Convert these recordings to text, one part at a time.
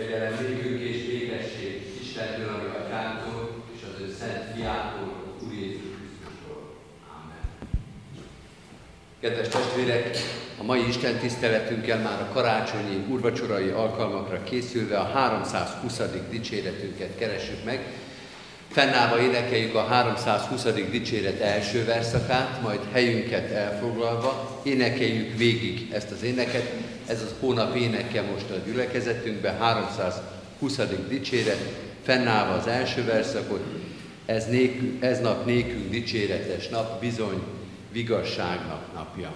Kegyelem nékünk és békesség Istentől, ami atyánktól, és az ő szent fiától, Úr Jézus Krisztustól. Amen. Kedves testvérek, a mai Isten tiszteletünkkel már a karácsonyi urvacsorai alkalmakra készülve a 320. dicséretünket keresünk meg. Fennállva énekeljük a 320. dicséret első verszakát, majd helyünket elfoglalva énekeljük végig ezt az éneket. Ez az hónap éneke most a gyülekezetünkben, 320. dicséret, fennállva az első verszakot, ez, nékünk, ez nap nékünk dicséretes nap, bizony vigasságnak napja.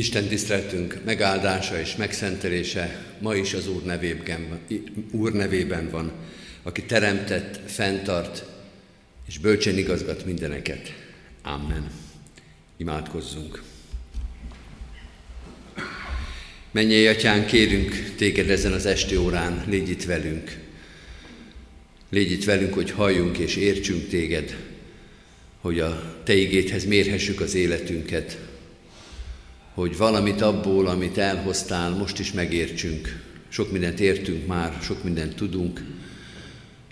Isten tiszteltünk megáldása és megszentelése ma is az Úr nevében, Úr nevében van, aki teremtett, fenntart és bölcsen igazgat mindeneket. Amen. Imádkozzunk. Menjél, Atyán, kérünk téged ezen az esti órán, légy itt velünk. Légy itt velünk, hogy halljunk és értsünk téged, hogy a te igéthez mérhessük az életünket, hogy valamit abból, amit elhoztál, most is megértsünk. Sok mindent értünk már, sok mindent tudunk,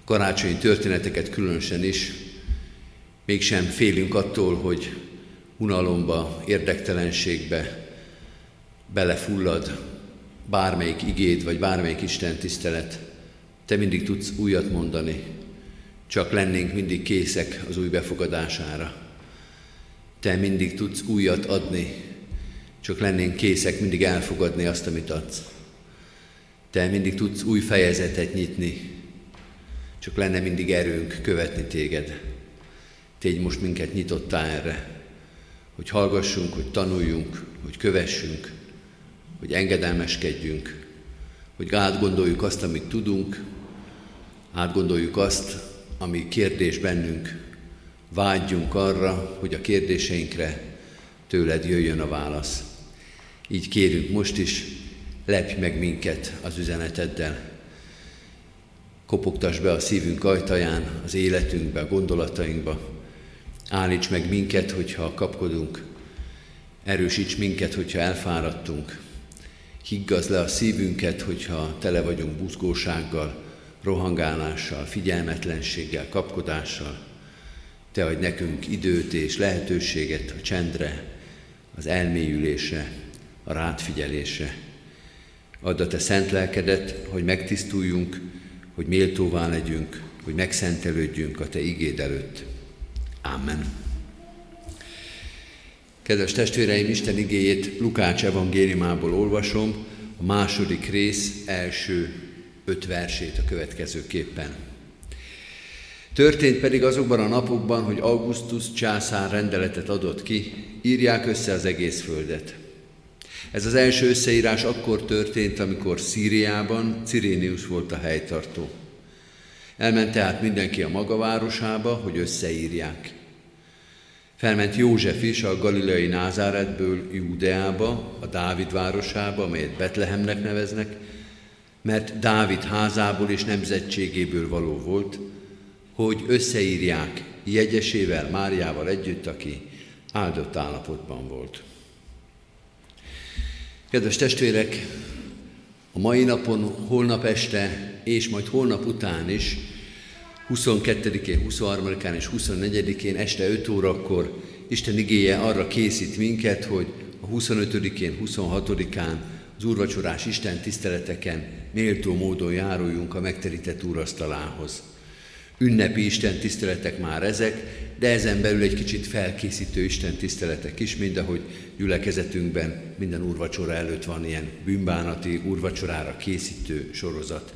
karácsonyi történeteket különösen is, mégsem félünk attól, hogy unalomba, érdektelenségbe belefullad bármelyik igéd, vagy bármelyik Isten tisztelet. Te mindig tudsz újat mondani, csak lennénk mindig készek az új befogadására. Te mindig tudsz újat adni, csak lennénk készek mindig elfogadni azt, amit adsz. Te mindig tudsz új fejezetet nyitni, csak lenne mindig erőnk követni téged. Tégy most minket nyitottá erre, hogy hallgassunk, hogy tanuljunk, hogy kövessünk, hogy engedelmeskedjünk, hogy átgondoljuk azt, amit tudunk, átgondoljuk azt, ami kérdés bennünk, vágyjunk arra, hogy a kérdéseinkre tőled jöjjön a válasz. Így kérünk most is, lepj meg minket az üzeneteddel. Kopogtass be a szívünk ajtaján, az életünkbe, a gondolatainkba. Állíts meg minket, hogyha kapkodunk. Erősíts minket, hogyha elfáradtunk. Higgaz le a szívünket, hogyha tele vagyunk buzgósággal, rohangálással, figyelmetlenséggel, kapkodással. Te adj nekünk időt és lehetőséget a csendre, az elmélyülésre, a rátfigyelésre. Add a Te szent lelkedet, hogy megtisztuljunk, hogy méltóvá legyünk, hogy megszentelődjünk a Te igéd előtt. Amen. Kedves testvéreim, Isten igéjét Lukács evangéliumából olvasom, a második rész első öt versét a következőképpen. Történt pedig azokban a napokban, hogy Augustus császár rendeletet adott ki, írják össze az egész földet. Ez az első összeírás akkor történt, amikor Szíriában Cirénius volt a helytartó. Elment tehát mindenki a maga városába, hogy összeírják. Felment József is a galileai Názáretből Júdeába, a Dávid városába, amelyet Betlehemnek neveznek, mert Dávid házából és nemzetségéből való volt, hogy összeírják jegyesével, Máriával együtt, aki áldott állapotban volt. Kedves testvérek, a mai napon, holnap este és majd holnap után is 22-én, 23-án és 24-én este 5 órakor Isten igéje arra készít minket, hogy a 25-én, 26-án az úrvacsorás Isten tiszteleteken méltó módon járuljunk a megterített úrasztalához. Ünnepi Isten tiszteletek már ezek, de ezen belül egy kicsit felkészítő Isten tiszteletek is, mind ahogy gyülekezetünkben minden úrvacsora előtt van ilyen bűnbánati úrvacsorára készítő sorozat.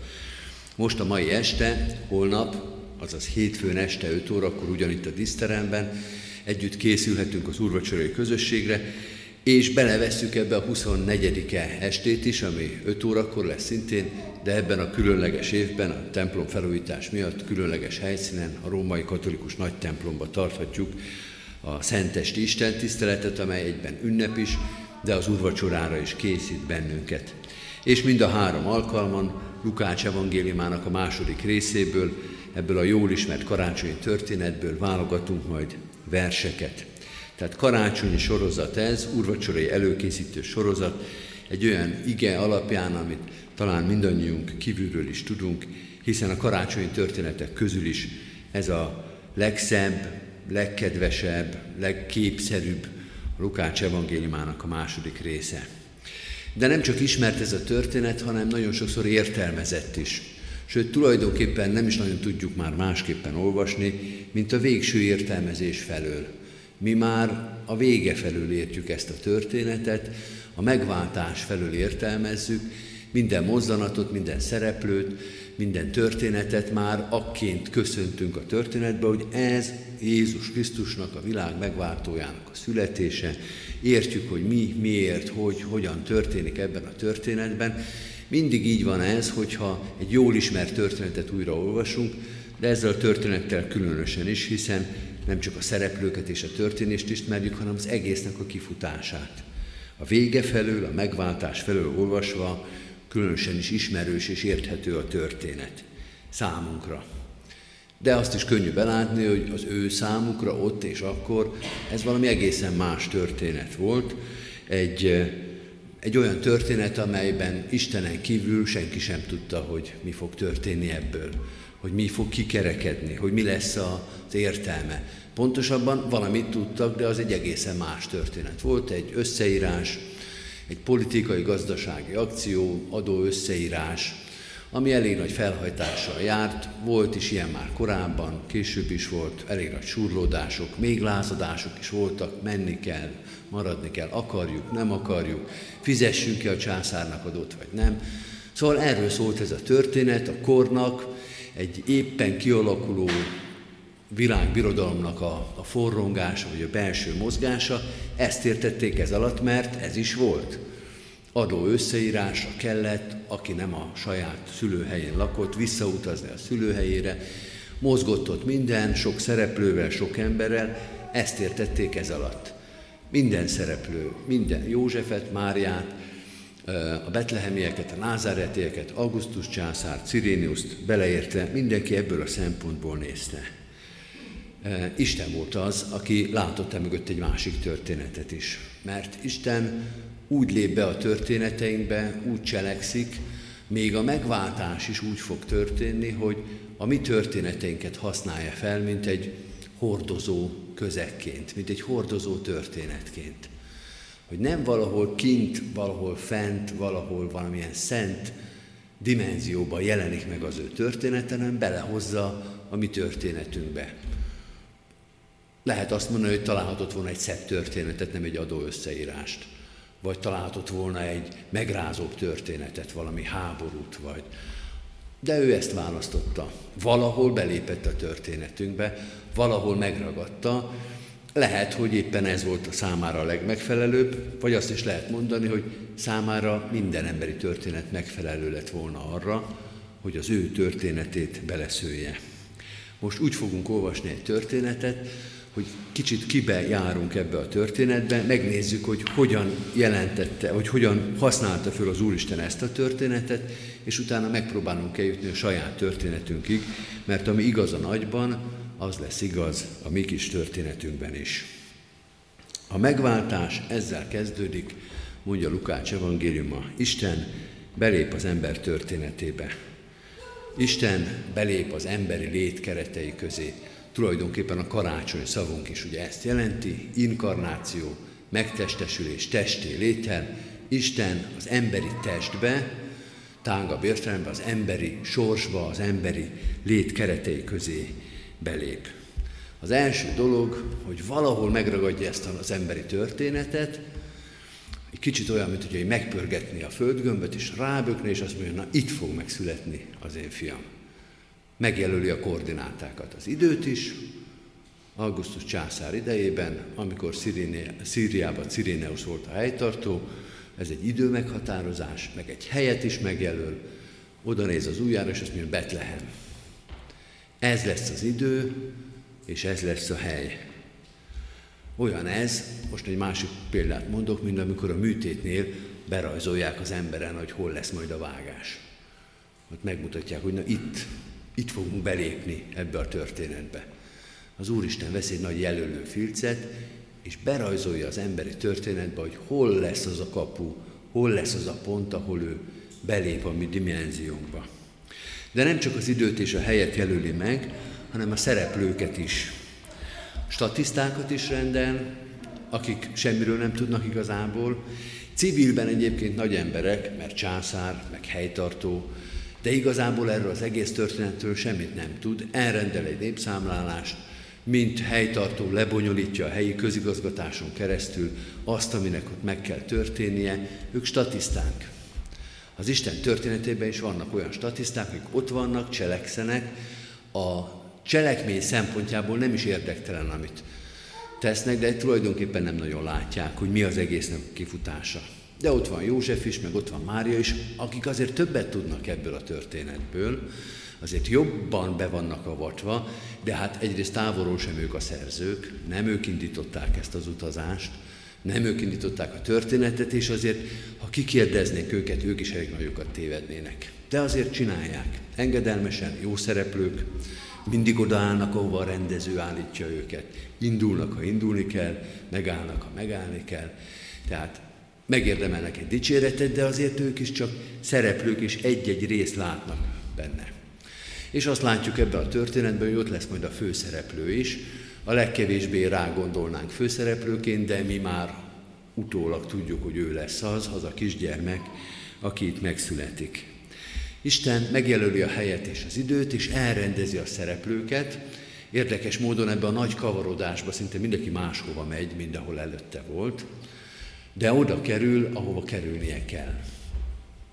Most a mai este, holnap azaz hétfőn este 5 órakor ugyanitt a diszteremben, együtt készülhetünk az úrvacsorai közösségre, és belevesszük ebbe a 24-e estét is, ami 5 órakor lesz szintén, de ebben a különleges évben, a templom felújítás miatt különleges helyszínen, a római katolikus nagy templomba tarthatjuk a Szentesti Isten tiszteletet, amely egyben ünnep is, de az úrvacsorára is készít bennünket. És mind a három alkalman Lukács evangéliumának a második részéből ebből a jól ismert karácsonyi történetből válogatunk majd verseket. Tehát karácsonyi sorozat ez, urvacsorai előkészítő sorozat, egy olyan ige alapján, amit talán mindannyiunk kívülről is tudunk, hiszen a karácsonyi történetek közül is ez a legszebb, legkedvesebb, legképszerűbb a Lukács evangéliumának a második része. De nem csak ismert ez a történet, hanem nagyon sokszor értelmezett is. Sőt, tulajdonképpen nem is nagyon tudjuk már másképpen olvasni, mint a végső értelmezés felől. Mi már a vége felől értjük ezt a történetet, a megváltás felől értelmezzük, minden mozzanatot, minden szereplőt, minden történetet már akként köszöntünk a történetbe, hogy ez Jézus Krisztusnak, a világ megváltójának a születése. Értjük, hogy mi, miért, hogy, hogyan történik ebben a történetben. Mindig így van ez, hogyha egy jól ismert történetet újra olvasunk, de ezzel a történettel különösen is, hiszen nem csak a szereplőket és a történést ismerjük, hanem az egésznek a kifutását. A vége felől, a megváltás felől olvasva különösen is ismerős és érthető a történet számunkra. De azt is könnyű belátni, hogy az ő számukra ott és akkor ez valami egészen más történet volt. Egy, egy olyan történet, amelyben Istenen kívül senki sem tudta, hogy mi fog történni ebből, hogy mi fog kikerekedni, hogy mi lesz az értelme. Pontosabban valamit tudtak, de az egy egészen más történet volt, egy összeírás, egy politikai, gazdasági akció, adó összeírás, ami elég nagy felhajtással járt, volt is ilyen már korábban, később is volt, elég nagy surlódások, még lázadások is voltak, menni kell, maradni kell, akarjuk, nem akarjuk, fizessünk ki a császárnak adót, vagy nem. Szóval erről szólt ez a történet, a kornak egy éppen kialakuló világbirodalomnak a, a forrongása, vagy a belső mozgása, ezt értették ez alatt, mert ez is volt. Adó összeírásra kellett, aki nem a saját szülőhelyén lakott, visszautazni a szülőhelyére, mozgott ott minden, sok szereplővel, sok emberrel, ezt értették ez alatt. Minden szereplő, minden Józsefet, Máriát, a betlehemieket, a názáretieket, Augustus császár, Ciréniuszt beleértve, mindenki ebből a szempontból nézte. Isten volt az, aki látott e mögött egy másik történetet is. Mert Isten úgy lép be a történeteinkbe, úgy cselekszik, még a megváltás is úgy fog történni, hogy a mi történeteinket használja fel, mint egy hordozó közekként, mint egy hordozó történetként. Hogy nem valahol kint, valahol fent, valahol valamilyen szent dimenzióban jelenik meg az ő története, hanem belehozza a mi történetünkbe. Lehet azt mondani, hogy találhatott volna egy szebb történetet, nem egy adó összeírást. Vagy találhatott volna egy megrázóbb történetet, valami háborút, vagy... De ő ezt választotta. Valahol belépett a történetünkbe, valahol megragadta. Lehet, hogy éppen ez volt a számára a legmegfelelőbb, vagy azt is lehet mondani, hogy számára minden emberi történet megfelelő lett volna arra, hogy az ő történetét beleszője. Most úgy fogunk olvasni egy történetet, hogy kicsit kibe járunk ebbe a történetbe, megnézzük, hogy hogyan jelentette, hogy hogyan használta föl az Úristen ezt a történetet, és utána megpróbálunk eljutni a saját történetünkig, mert ami igaz a nagyban, az lesz igaz a mi kis történetünkben is. A megváltás ezzel kezdődik, mondja Lukács evangéliuma. Isten belép az ember történetébe. Isten belép az emberi lét keretei közé tulajdonképpen a karácsony szavunk is ugye ezt jelenti, inkarnáció, megtestesülés, testé létel, Isten az emberi testbe, tágabb értelemben az emberi sorsba, az emberi lét keretei közé belép. Az első dolog, hogy valahol megragadja ezt az emberi történetet, egy kicsit olyan, mint hogy megpörgetni a földgömböt, és rábökni, és azt mondja, na itt fog megszületni az én fiam megjelöli a koordinátákat. Az időt is, Augustus császár idejében, amikor Szíriában Cirineus volt a helytartó, ez egy időmeghatározás, meg egy helyet is megjelöl, oda néz az ujjára, és azt mondja, Betlehem. Ez lesz az idő, és ez lesz a hely. Olyan ez, most egy másik példát mondok, mint amikor a műtétnél berajzolják az emberen, hogy hol lesz majd a vágás. Ott megmutatják, hogy na itt, itt fogunk belépni ebbe a történetbe. Az Úristen vesz egy nagy jelölő filcet, és berajzolja az emberi történetbe, hogy hol lesz az a kapu, hol lesz az a pont, ahol ő belép a mi dimenziónkba. De nem csak az időt és a helyet jelöli meg, hanem a szereplőket is. Statisztákat is rendel, akik semmiről nem tudnak igazából. Civilben egyébként nagy emberek, mert császár, meg helytartó, de igazából erről az egész történetről semmit nem tud, elrendel egy népszámlálást, mint helytartó lebonyolítja a helyi közigazgatáson keresztül azt, aminek ott meg kell történnie, ők statisztánk. Az Isten történetében is vannak olyan statiszták, akik ott vannak, cselekszenek, a cselekmény szempontjából nem is érdektelen, amit tesznek, de tulajdonképpen nem nagyon látják, hogy mi az egésznek a kifutása. De ott van József is, meg ott van Mária is, akik azért többet tudnak ebből a történetből, azért jobban be vannak avatva, de hát egyrészt távolról sem ők a szerzők, nem ők indították ezt az utazást, nem ők indították a történetet, és azért, ha kikérdeznék őket, ők is elég nagyokat tévednének. De azért csinálják. Engedelmesen, jó szereplők, mindig odaállnak, ahova a rendező állítja őket. Indulnak, ha indulni kell, megállnak, ha megállni kell. Tehát megérdemelnek egy dicséretet, de azért ők is csak szereplők, és egy-egy részt látnak benne. És azt látjuk ebben a történetben, hogy ott lesz majd a főszereplő is. A legkevésbé rá gondolnánk főszereplőként, de mi már utólag tudjuk, hogy ő lesz az, az a kisgyermek, aki itt megszületik. Isten megjelöli a helyet és az időt, és elrendezi a szereplőket. Érdekes módon ebben a nagy kavarodásban szinte mindenki máshova megy, mint előtte volt, de oda kerül, ahova kerülnie kell.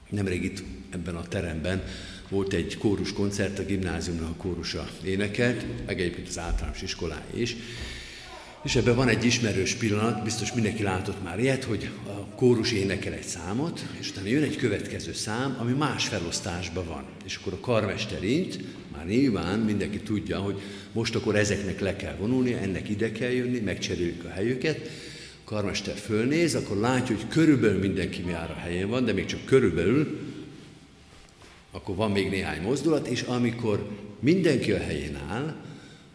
Nemrég itt ebben a teremben volt egy kórus koncert, a gimnáziumnak a kórusa énekelt, meg egyébként az általános iskolája is, és ebben van egy ismerős pillanat, biztos mindenki látott már ilyet, hogy a kórus énekel egy számot, és utána jön egy következő szám, ami más felosztásban van. És akkor a karmester int, már nyilván mindenki tudja, hogy most akkor ezeknek le kell vonulni, ennek ide kell jönni, megcserélik a helyüket. Karmester fölnéz, akkor látja, hogy körülbelül mindenki már a helyén van, de még csak körülbelül, akkor van még néhány mozdulat, és amikor mindenki a helyén áll,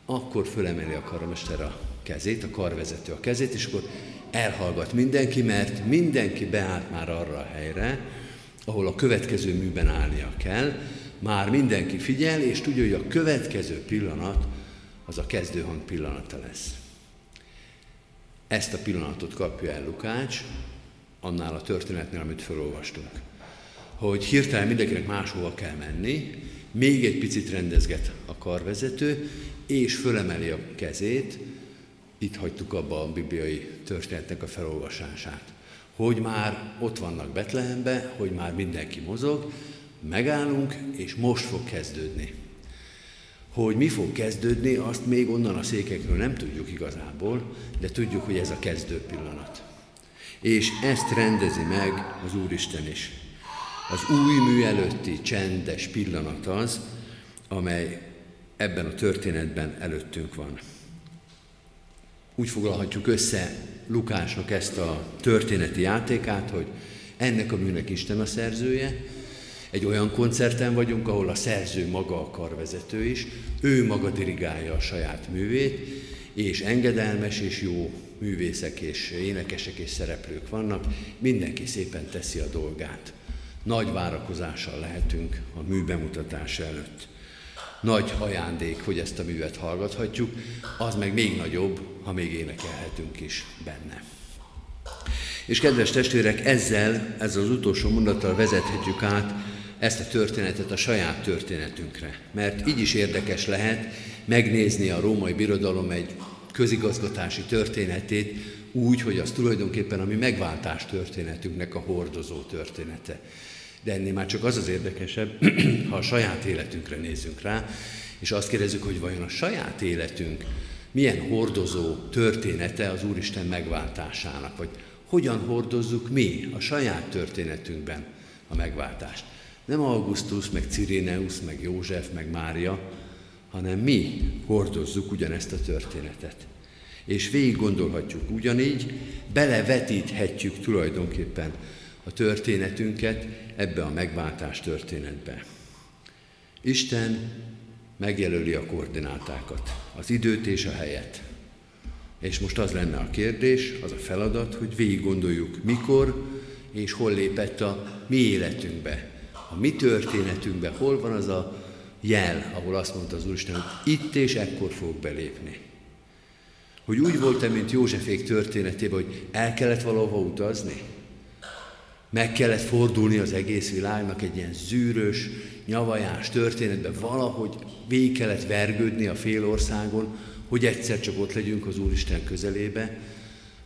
akkor fölemeli a karmester a kezét, a karvezető a kezét, és akkor elhallgat mindenki, mert mindenki beállt már arra a helyre, ahol a következő műben állnia kell, már mindenki figyel, és tudja, hogy a következő pillanat az a kezdőhang pillanata lesz. Ezt a pillanatot kapja el Lukács, annál a történetnél, amit felolvastunk. Hogy hirtelen mindenkinek máshova kell menni, még egy picit rendezget a karvezető, és fölemeli a kezét, itt hagytuk abba a bibliai történetnek a felolvasását. Hogy már ott vannak Betlehembe, hogy már mindenki mozog, megállunk, és most fog kezdődni. Hogy mi fog kezdődni, azt még onnan a székekről nem tudjuk igazából, de tudjuk, hogy ez a kezdő pillanat. És ezt rendezi meg az Úristen is. Az új mű előtti csendes pillanat az, amely ebben a történetben előttünk van. Úgy foglalhatjuk össze Lukásnak ezt a történeti játékát, hogy ennek a műnek Isten a szerzője, egy olyan koncerten vagyunk, ahol a szerző maga a karvezető is, ő maga dirigálja a saját művét, és engedelmes és jó művészek és énekesek és szereplők vannak, mindenki szépen teszi a dolgát. Nagy várakozással lehetünk a mű bemutatása előtt nagy ajándék, hogy ezt a művet hallgathatjuk, az meg még nagyobb, ha még énekelhetünk is benne. És kedves testvérek, ezzel, ezzel az utolsó mondattal vezethetjük át ezt a történetet a saját történetünkre. Mert így is érdekes lehet megnézni a római birodalom egy közigazgatási történetét úgy, hogy az tulajdonképpen a mi megváltás történetünknek a hordozó története. De ennél már csak az az érdekesebb, ha a saját életünkre nézzünk rá, és azt kérdezzük, hogy vajon a saját életünk milyen hordozó története az Úristen megváltásának, vagy hogyan hordozzuk mi a saját történetünkben a megváltást. Nem Augustus, meg Ciréneus, meg József, meg Mária, hanem mi hordozzuk ugyanezt a történetet. És végig gondolhatjuk ugyanígy, belevetíthetjük tulajdonképpen a történetünket ebbe a megváltás történetbe. Isten megjelöli a koordinátákat, az időt és a helyet. És most az lenne a kérdés, az a feladat, hogy végig gondoljuk, mikor és hol lépett a mi életünkbe, a mi történetünkbe, hol van az a jel, ahol azt mondta az Úristen, hogy itt és ekkor fog belépni. Hogy úgy volt-e, mint Józsefék történetében, hogy el kellett valahova utazni, meg kellett fordulni az egész világnak egy ilyen zűrös, nyavajás történetbe, valahogy végig kellett vergődni a félországon, hogy egyszer csak ott legyünk az Úristen közelébe,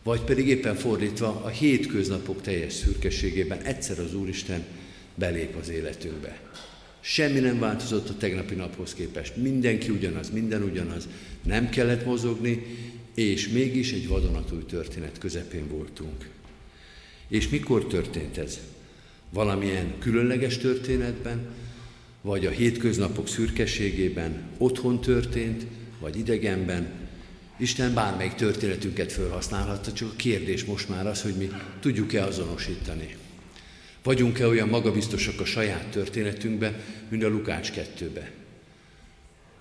vagy pedig éppen fordítva a hétköznapok teljes szürkeségében egyszer az Úristen belép az életünkbe. Semmi nem változott a tegnapi naphoz képest. Mindenki ugyanaz, minden ugyanaz. Nem kellett mozogni, és mégis egy vadonatúj történet közepén voltunk. És mikor történt ez? Valamilyen különleges történetben, vagy a hétköznapok szürkeségében otthon történt, vagy idegenben, Isten bármelyik történetünket felhasználhatta, csak a kérdés most már az, hogy mi tudjuk-e azonosítani. Vagyunk-e olyan magabiztosak a saját történetünkbe, mint a Lukács 2-be?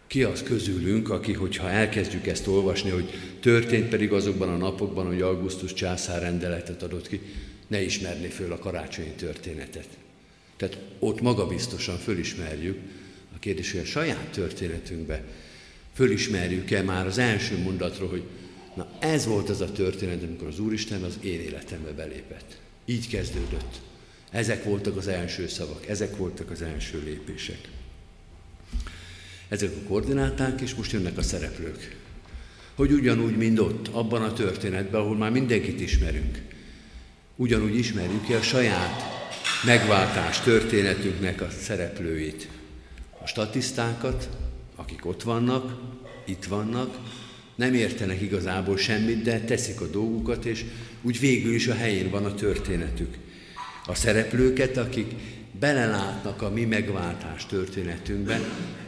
Ki az közülünk, aki, hogyha elkezdjük ezt olvasni, hogy történt pedig azokban a napokban, hogy Augustus császár rendeletet adott ki, ne ismerni föl a karácsonyi történetet. Tehát ott magabiztosan fölismerjük, a kérdés, hogy a saját történetünkbe fölismerjük-e már az első mondatról, hogy na ez volt az a történet, amikor az Úristen az én életembe belépett. Így kezdődött. Ezek voltak az első szavak, ezek voltak az első lépések. Ezek a koordináták, és most jönnek a szereplők. Hogy ugyanúgy, mint ott, abban a történetben, ahol már mindenkit ismerünk, ugyanúgy ismerjük ki a saját megváltás történetünknek a szereplőit. A statisztákat, akik ott vannak, itt vannak, nem értenek igazából semmit, de teszik a dolgukat, és úgy végül is a helyén van a történetük. A szereplőket, akik belelátnak a mi megváltás történetünkbe,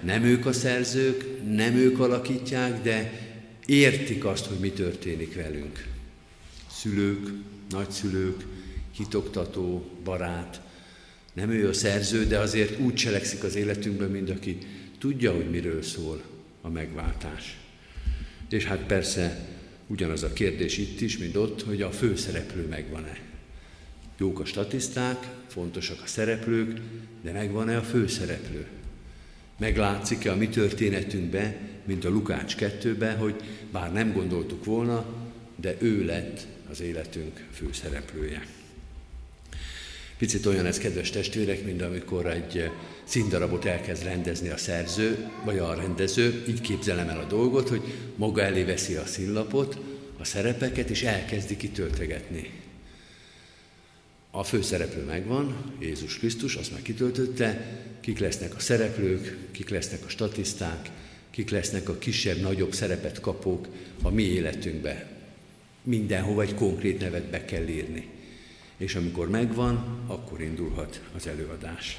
nem ők a szerzők, nem ők alakítják, de értik azt, hogy mi történik velünk. Szülők, nagyszülők, hitoktató, barát, nem ő a szerző, de azért úgy cselekszik az életünkben, mint aki tudja, hogy miről szól a megváltás. És hát persze ugyanaz a kérdés itt is, mint ott, hogy a főszereplő megvan-e. Jók a statiszták, fontosak a szereplők, de megvan-e a főszereplő? Meglátszik-e a mi történetünkbe, mint a Lukács 2 hogy bár nem gondoltuk volna, de ő lett az életünk főszereplője. Picit olyan ez, kedves testvérek, mint amikor egy színdarabot elkezd rendezni a szerző, vagy a rendező, így képzelem el a dolgot, hogy maga elé veszi a színlapot, a szerepeket, és elkezdi kitöltegetni. A főszereplő megvan, Jézus Krisztus, azt már kitöltötte, kik lesznek a szereplők, kik lesznek a statiszták, kik lesznek a kisebb-nagyobb szerepet kapók a mi életünkbe. Mindenhova egy konkrét nevet be kell írni és amikor megvan, akkor indulhat az előadás.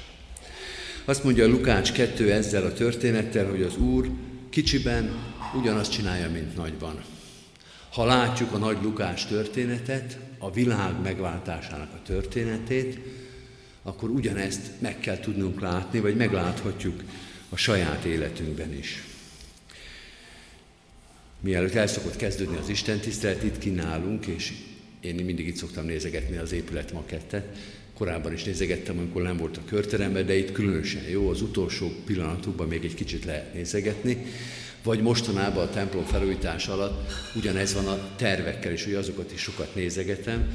Azt mondja Lukács 2 ezzel a történettel, hogy az Úr kicsiben ugyanazt csinálja, mint nagyban. Ha látjuk a nagy Lukács történetet, a világ megváltásának a történetét, akkor ugyanezt meg kell tudnunk látni, vagy megláthatjuk a saját életünkben is. Mielőtt el szokott kezdődni az Isten tisztelet, itt kínálunk, és én mindig itt szoktam nézegetni az épület makettet. Korábban is nézegettem, amikor nem volt a körteremben, de itt különösen jó, az utolsó pillanatokban még egy kicsit lehet nézegetni. Vagy mostanában a templom felújítás alatt ugyanez van a tervekkel is, hogy azokat is sokat nézegetem,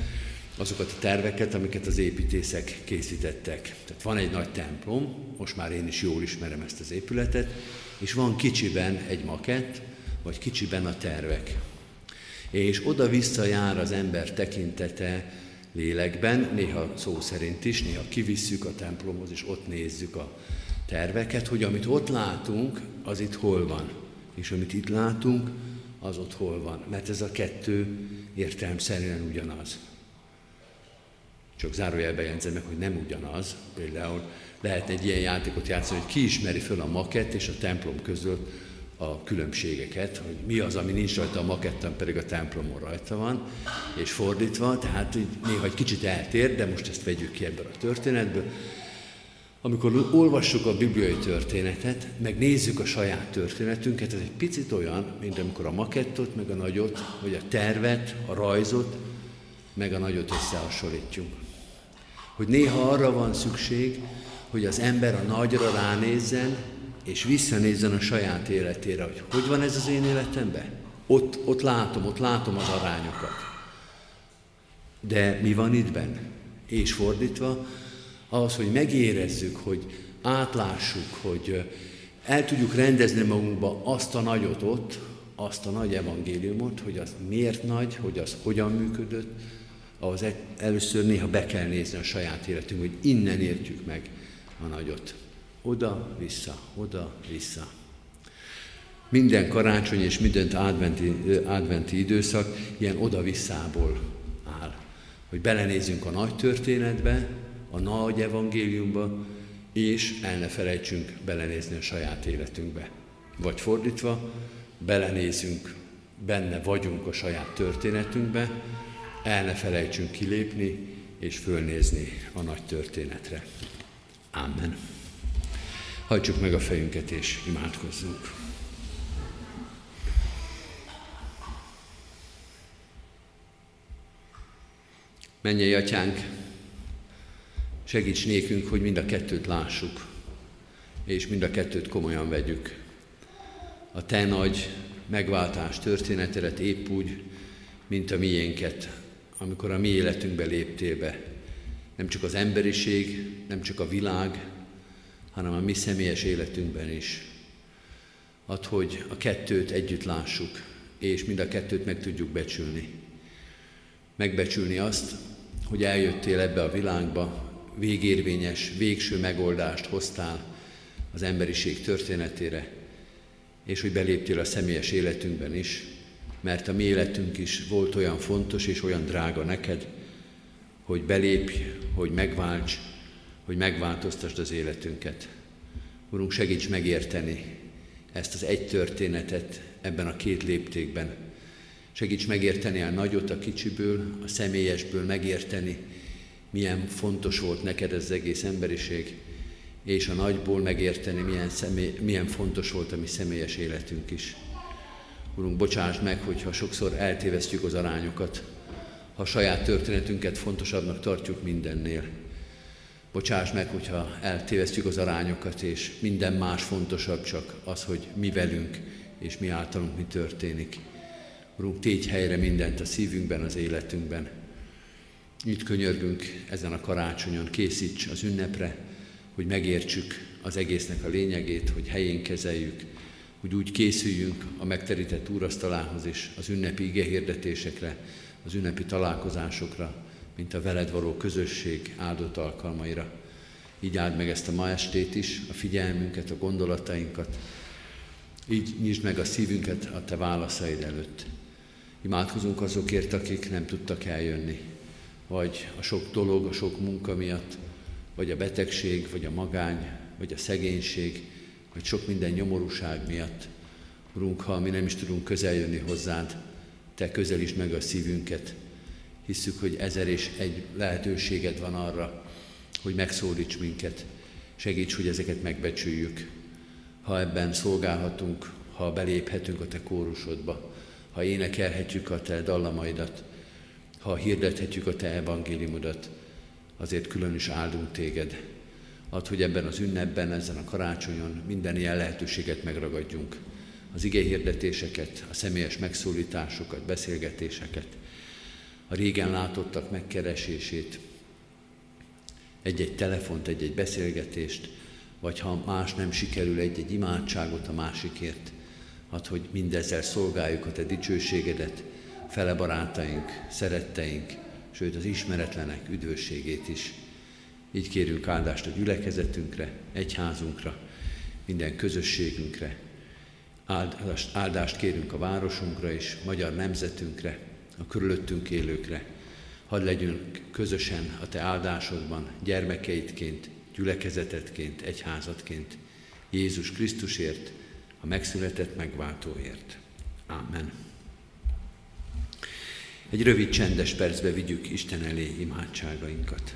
azokat a terveket, amiket az építészek készítettek. Tehát van egy nagy templom, most már én is jól ismerem ezt az épületet, és van kicsiben egy makett, vagy kicsiben a tervek és oda-vissza jár az ember tekintete lélekben, néha szó szerint is, néha kivisszük a templomhoz, és ott nézzük a terveket, hogy amit ott látunk, az itt hol van, és amit itt látunk, az ott hol van, mert ez a kettő értelmszerűen ugyanaz. Csak zárójelbe jegyzem meg, hogy nem ugyanaz. Például lehet egy ilyen játékot játszani, hogy ki ismeri föl a makett és a templom között a különbségeket, hogy mi az, ami nincs rajta a maketten, pedig a templomon rajta van, és fordítva, tehát így néha egy kicsit eltér, de most ezt vegyük ki ebből a történetből. Amikor olvassuk a bibliai történetet, meg nézzük a saját történetünket, ez egy picit olyan, mint amikor a makettot, meg a nagyot, vagy a tervet, a rajzot, meg a nagyot összehasonlítjuk. Hogy néha arra van szükség, hogy az ember a nagyra ránézzen, és visszanézzen a saját életére, hogy hogy van ez az én életemben? Ott, ott látom, ott látom az arányokat. De mi van itt benne? És fordítva, ahhoz, hogy megérezzük, hogy átlássuk, hogy el tudjuk rendezni magunkba azt a nagyot ott, azt a nagy evangéliumot, hogy az miért nagy, hogy az hogyan működött, ahhoz először néha be kell nézni a saját életünk, hogy innen értjük meg a nagyot. Oda-vissza, oda-vissza. Minden karácsony és minden adventi, adventi időszak ilyen oda-visszából áll. Hogy belenézzünk a nagy történetbe, a nagy evangéliumba, és el ne felejtsünk belenézni a saját életünkbe. Vagy fordítva, belenézünk, benne vagyunk a saját történetünkbe, el ne felejtsünk kilépni és fölnézni a nagy történetre. Amen. Hajtsuk meg a fejünket és imádkozzunk. Menjél, atyánk, segíts nékünk, hogy mind a kettőt lássuk, és mind a kettőt komolyan vegyük. A te nagy megváltás történetet épp úgy, mint a miénket, amikor a mi életünkbe léptél be. Nem csak az emberiség, nem csak a világ, hanem a mi személyes életünkben is. Add, hogy a kettőt együtt lássuk, és mind a kettőt meg tudjuk becsülni. Megbecsülni azt, hogy eljöttél ebbe a világba, végérvényes, végső megoldást hoztál az emberiség történetére, és hogy beléptél a személyes életünkben is, mert a mi életünk is volt olyan fontos és olyan drága neked, hogy belépj, hogy megválts, hogy megváltoztasd az életünket. Urunk, segíts megérteni ezt az egy történetet ebben a két léptékben. Segíts megérteni a nagyot a kicsiből, a személyesből megérteni, milyen fontos volt neked ez az egész emberiség, és a nagyból megérteni, milyen, személy, milyen fontos volt a mi személyes életünk is. Urunk, bocsáss meg, hogyha sokszor eltévesztjük az arányokat, ha a saját történetünket fontosabbnak tartjuk mindennél. Bocsáss meg, hogyha eltévesztjük az arányokat, és minden más fontosabb csak az, hogy mi velünk és mi általunk mi történik. Urunk, tégy helyre mindent a szívünkben, az életünkben. Itt könyörgünk ezen a karácsonyon, készíts az ünnepre, hogy megértsük az egésznek a lényegét, hogy helyén kezeljük, hogy úgy készüljünk a megterített úrasztalához és az ünnepi igehirdetésekre, az ünnepi találkozásokra, mint a veled való közösség áldott alkalmaira. Így áld meg ezt a ma estét is, a figyelmünket, a gondolatainkat, így nyisd meg a szívünket a te válaszaid előtt. Imádkozunk azokért, akik nem tudtak eljönni, vagy a sok dolog, a sok munka miatt, vagy a betegség, vagy a magány, vagy a szegénység, vagy sok minden nyomorúság miatt. Urunk, ha mi nem is tudunk közeljönni hozzád, Te közelítsd meg a szívünket. Hisszük, hogy ezer és egy lehetőséged van arra, hogy megszólíts minket. Segíts, hogy ezeket megbecsüljük. Ha ebben szolgálhatunk, ha beléphetünk a Te kórusodba, ha énekelhetjük a Te dallamaidat, ha hirdethetjük a Te evangéliumodat, azért külön is áldunk Téged. Add, hogy ebben az ünnepben, ezen a karácsonyon minden ilyen lehetőséget megragadjunk. Az hirdetéseket, a személyes megszólításokat, beszélgetéseket, a régen látottak megkeresését, egy-egy telefont, egy-egy beszélgetést, vagy ha más nem sikerül, egy-egy imádságot a másikért, add, hogy mindezzel szolgáljuk a Te dicsőségedet, fele barátaink, szeretteink, sőt az ismeretlenek üdvösségét is. Így kérünk áldást a gyülekezetünkre, egyházunkra, minden közösségünkre. Áldást, áldást kérünk a városunkra és magyar nemzetünkre, a körülöttünk élőkre. Hadd legyünk közösen a Te áldásodban, gyermekeidként, gyülekezetetként, egyházatként, Jézus Krisztusért, a megszületett megváltóért. Amen. Egy rövid csendes percbe vigyük Isten elé imádságainkat.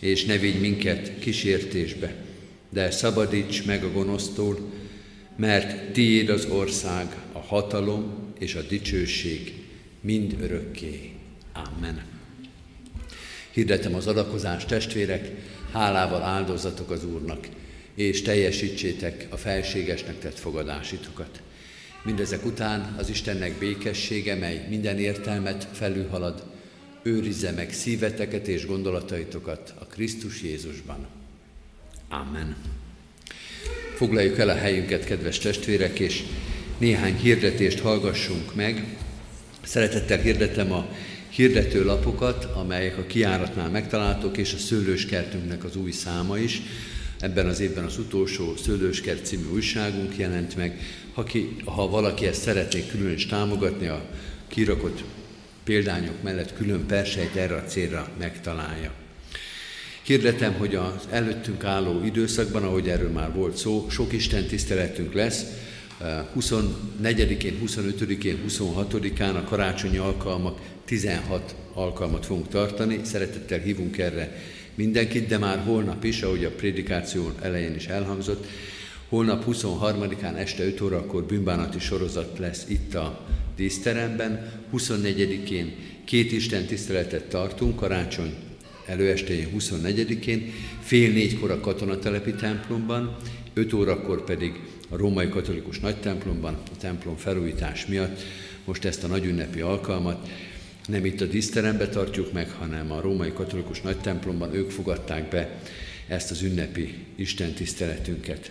És ne vigy minket kísértésbe, de szabadíts meg a gonosztól, mert tiéd az ország, a hatalom és a dicsőség mind örökké. Amen. Hirdetem az adakozást, testvérek, hálával áldozatok az Úrnak, és teljesítsétek a felségesnek tett fogadásitokat. Mindezek után az Istennek békessége, mely minden értelmet felülhalad, őrizze meg szíveteket és gondolataitokat a Krisztus Jézusban. Amen. Foglaljuk el a helyünket, kedves testvérek, és néhány hirdetést hallgassunk meg. Szeretettel hirdetem a hirdető lapokat, amelyek a kiáratnál megtaláltok, és a szőlőskertünknek az új száma is. Ebben az évben az utolsó Szőlőskert című újságunk jelent meg. Ha, ki, ha valaki ezt szeretné külön is támogatni, a kirakott példányok mellett külön persejt erre a célra megtalálja. Hirdetem, hogy az előttünk álló időszakban, ahogy erről már volt szó, sok Isten tiszteletünk lesz. 24-én, 25-én, 26-án a karácsonyi alkalmak 16 alkalmat fogunk tartani. Szeretettel hívunk erre mindenkit, de már holnap is, ahogy a prédikáció elején is elhangzott, holnap 23-án este 5 órakor bűnbánati sorozat lesz itt a díszteremben, 24-én két Isten tiszteletet tartunk, karácsony előestéjén 24-én, fél négykor a katonatelepi templomban, 5 órakor pedig a római katolikus nagy templomban, a templom felújítás miatt most ezt a nagy ünnepi alkalmat nem itt a díszterembe tartjuk meg, hanem a római katolikus nagy templomban ők fogadták be ezt az ünnepi Isten tiszteletünket.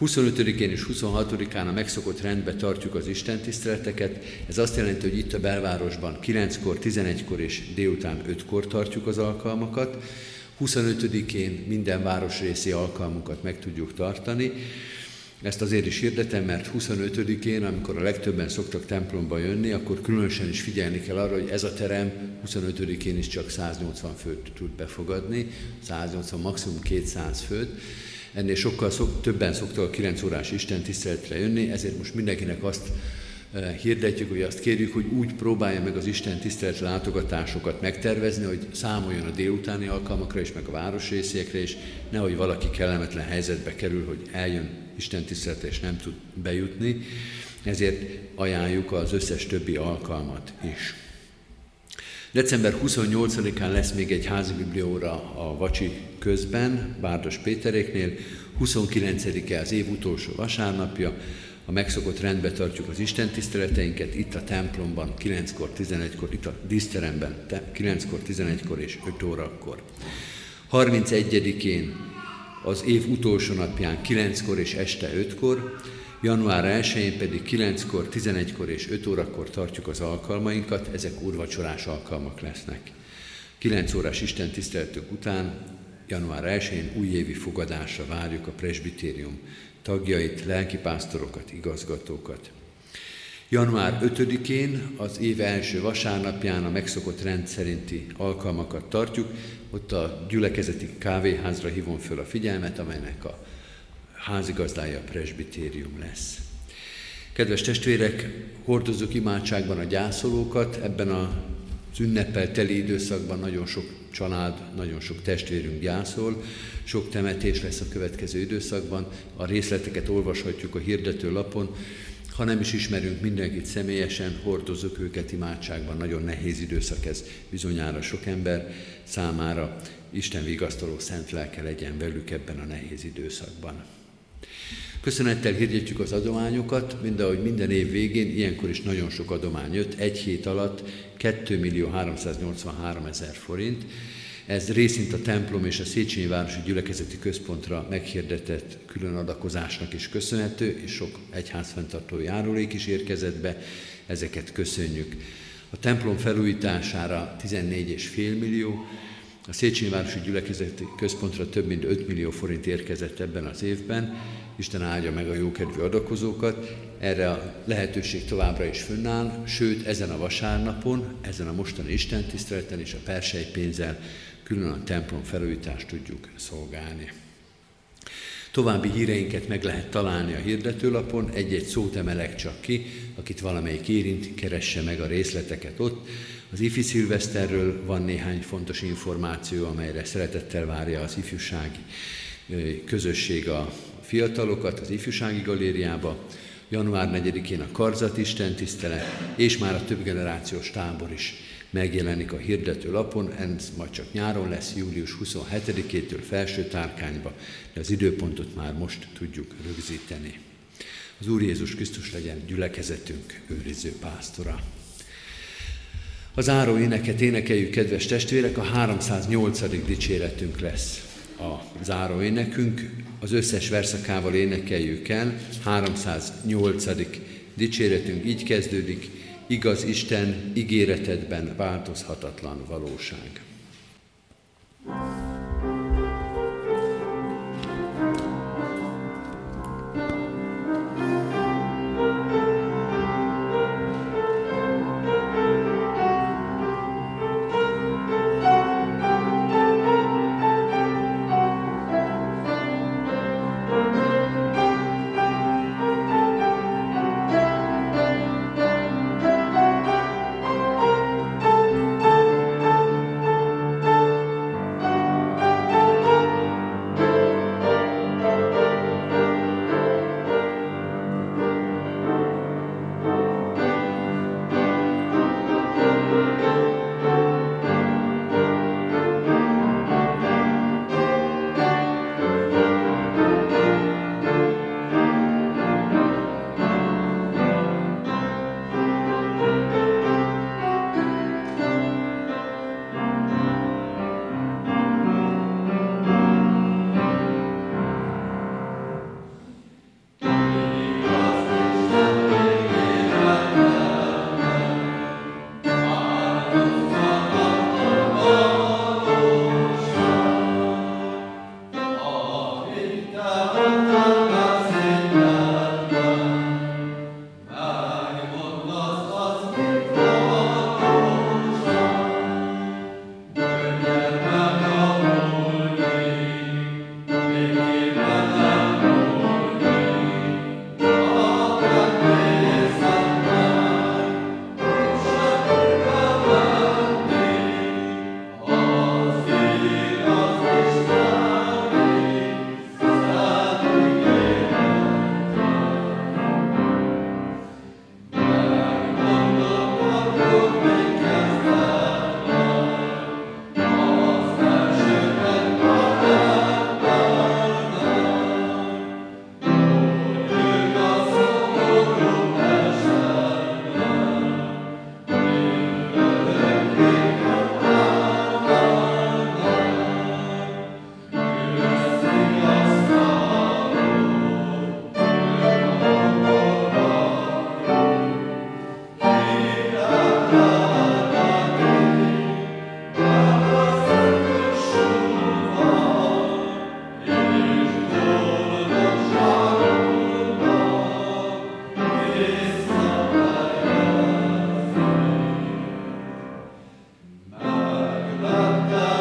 25-én és 26-án a megszokott rendbe tartjuk az Isten tiszteleteket. Ez azt jelenti, hogy itt a belvárosban 9-kor, 11-kor és délután 5-kor tartjuk az alkalmakat. 25-én minden városrészi alkalmunkat meg tudjuk tartani. Ezt azért is hirdetem, mert 25-én, amikor a legtöbben szoktak templomba jönni, akkor különösen is figyelni kell arra, hogy ez a terem 25-én is csak 180 főt tud befogadni, 180, maximum 200 főt. Ennél sokkal szok, többen szoktak a 9 órás Isten tiszteletre jönni, ezért most mindenkinek azt eh, hirdetjük, hogy azt kérjük, hogy úgy próbálja meg az Isten tisztelet látogatásokat megtervezni, hogy számoljon a délutáni alkalmakra is, meg a városrésziekre is, nehogy valaki kellemetlen helyzetbe kerül, hogy eljön Isten tiszteletre és nem tud bejutni. Ezért ajánljuk az összes többi alkalmat is. December 28-án lesz még egy házi biblióra a Vacsi közben, Bárdos Péteréknél, 29-e az év utolsó vasárnapja, a megszokott rendbe tartjuk az Isten tiszteleteinket, itt a templomban, 9-kor, 11-kor, itt a díszteremben, 9-kor, 11-kor és 5 órakor. 31-én az év utolsó napján 9-kor és este 5-kor, Január 1-én pedig 9-kor, 11-kor és 5 órakor tartjuk az alkalmainkat, ezek úrvacsorás alkalmak lesznek. 9 órás Isten tiszteletük után, január 1-én újévi fogadásra várjuk a presbitérium tagjait, lelkipásztorokat, igazgatókat. Január 5-én, az év első vasárnapján a megszokott rend szerinti alkalmakat tartjuk. Ott a gyülekezeti kávéházra hívom föl a figyelmet, amelynek a házigazdája a presbitérium lesz. Kedves testvérek, hordozzuk imádságban a gyászolókat, ebben a ünnepel teli időszakban nagyon sok család, nagyon sok testvérünk gyászol, sok temetés lesz a következő időszakban, a részleteket olvashatjuk a hirdető lapon, ha nem is ismerünk mindenkit személyesen, hordozzuk őket imádságban, nagyon nehéz időszak ez bizonyára sok ember számára. Isten vigasztaló szent lelke legyen velük ebben a nehéz időszakban. Köszönettel hirdetjük az adományokat, mind ahogy minden év végén, ilyenkor is nagyon sok adomány jött, egy hét alatt 2 millió 383 ezer forint. Ez részint a templom és a Széchenyi Városi Gyülekezeti Központra meghirdetett külön adakozásnak is köszönhető, és sok egyházfenntartó járulék is érkezett be, ezeket köszönjük. A templom felújítására 14,5 millió, A Széchenyi Városi Gyülekezeti Központra több mint 5 millió forint érkezett ebben az évben. Isten áldja meg a jókedvű adakozókat. Erre a lehetőség továbbra is fönnáll, sőt ezen a vasárnapon, ezen a mostani istentiszteleten és a persely pénzzel külön a templom felújítást tudjuk szolgálni. További híreinket meg lehet találni a hirdetőlapon, egy-egy szót emelek csak ki, akit valamelyik érint, keresse meg a részleteket ott. Az ifi szilveszterről van néhány fontos információ, amelyre szeretettel várja az ifjúsági közösség a fiatalokat az ifjúsági galériába. Január 4-én a Karzat Isten tisztelet, és már a több generációs tábor is megjelenik a hirdető lapon, ez majd csak nyáron lesz, július 27-től felső tárkányba, de az időpontot már most tudjuk rögzíteni. Az Úr Jézus Krisztus legyen gyülekezetünk őriző pásztora. Az áró éneket énekeljük, kedves testvérek, a 308. dicséretünk lesz a záró énekünk. Az összes verszakával énekeljük el. 308. dicséretünk így kezdődik. Igaz Isten ígéretedben változhatatlan valóság. the